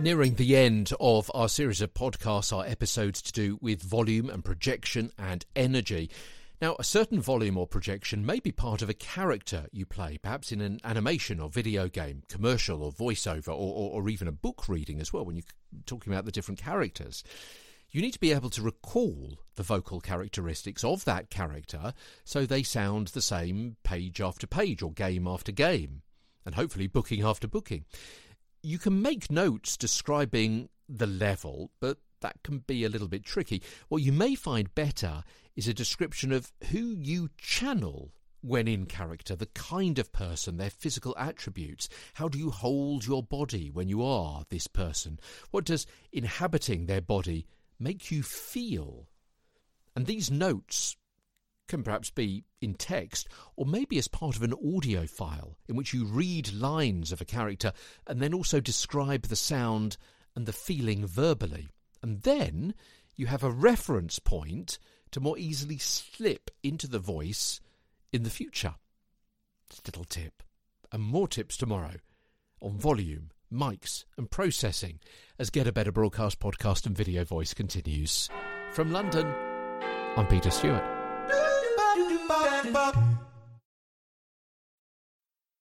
Nearing the end of our series of podcasts, our episodes to do with volume and projection and energy. Now, a certain volume or projection may be part of a character you play, perhaps in an animation or video game, commercial or voiceover, or, or, or even a book reading as well, when you're talking about the different characters. You need to be able to recall the vocal characteristics of that character so they sound the same page after page or game after game, and hopefully booking after booking. You can make notes describing the level, but that can be a little bit tricky. What you may find better is a description of who you channel when in character, the kind of person, their physical attributes. How do you hold your body when you are this person? What does inhabiting their body make you feel? And these notes can perhaps be in text or maybe as part of an audio file in which you read lines of a character and then also describe the sound and the feeling verbally. And then you have a reference point to more easily slip into the voice in the future. Little tip. And more tips tomorrow on volume, mics, and processing as Get a Better Broadcast podcast and video voice continues. From London, I'm Peter Stewart bop, bop.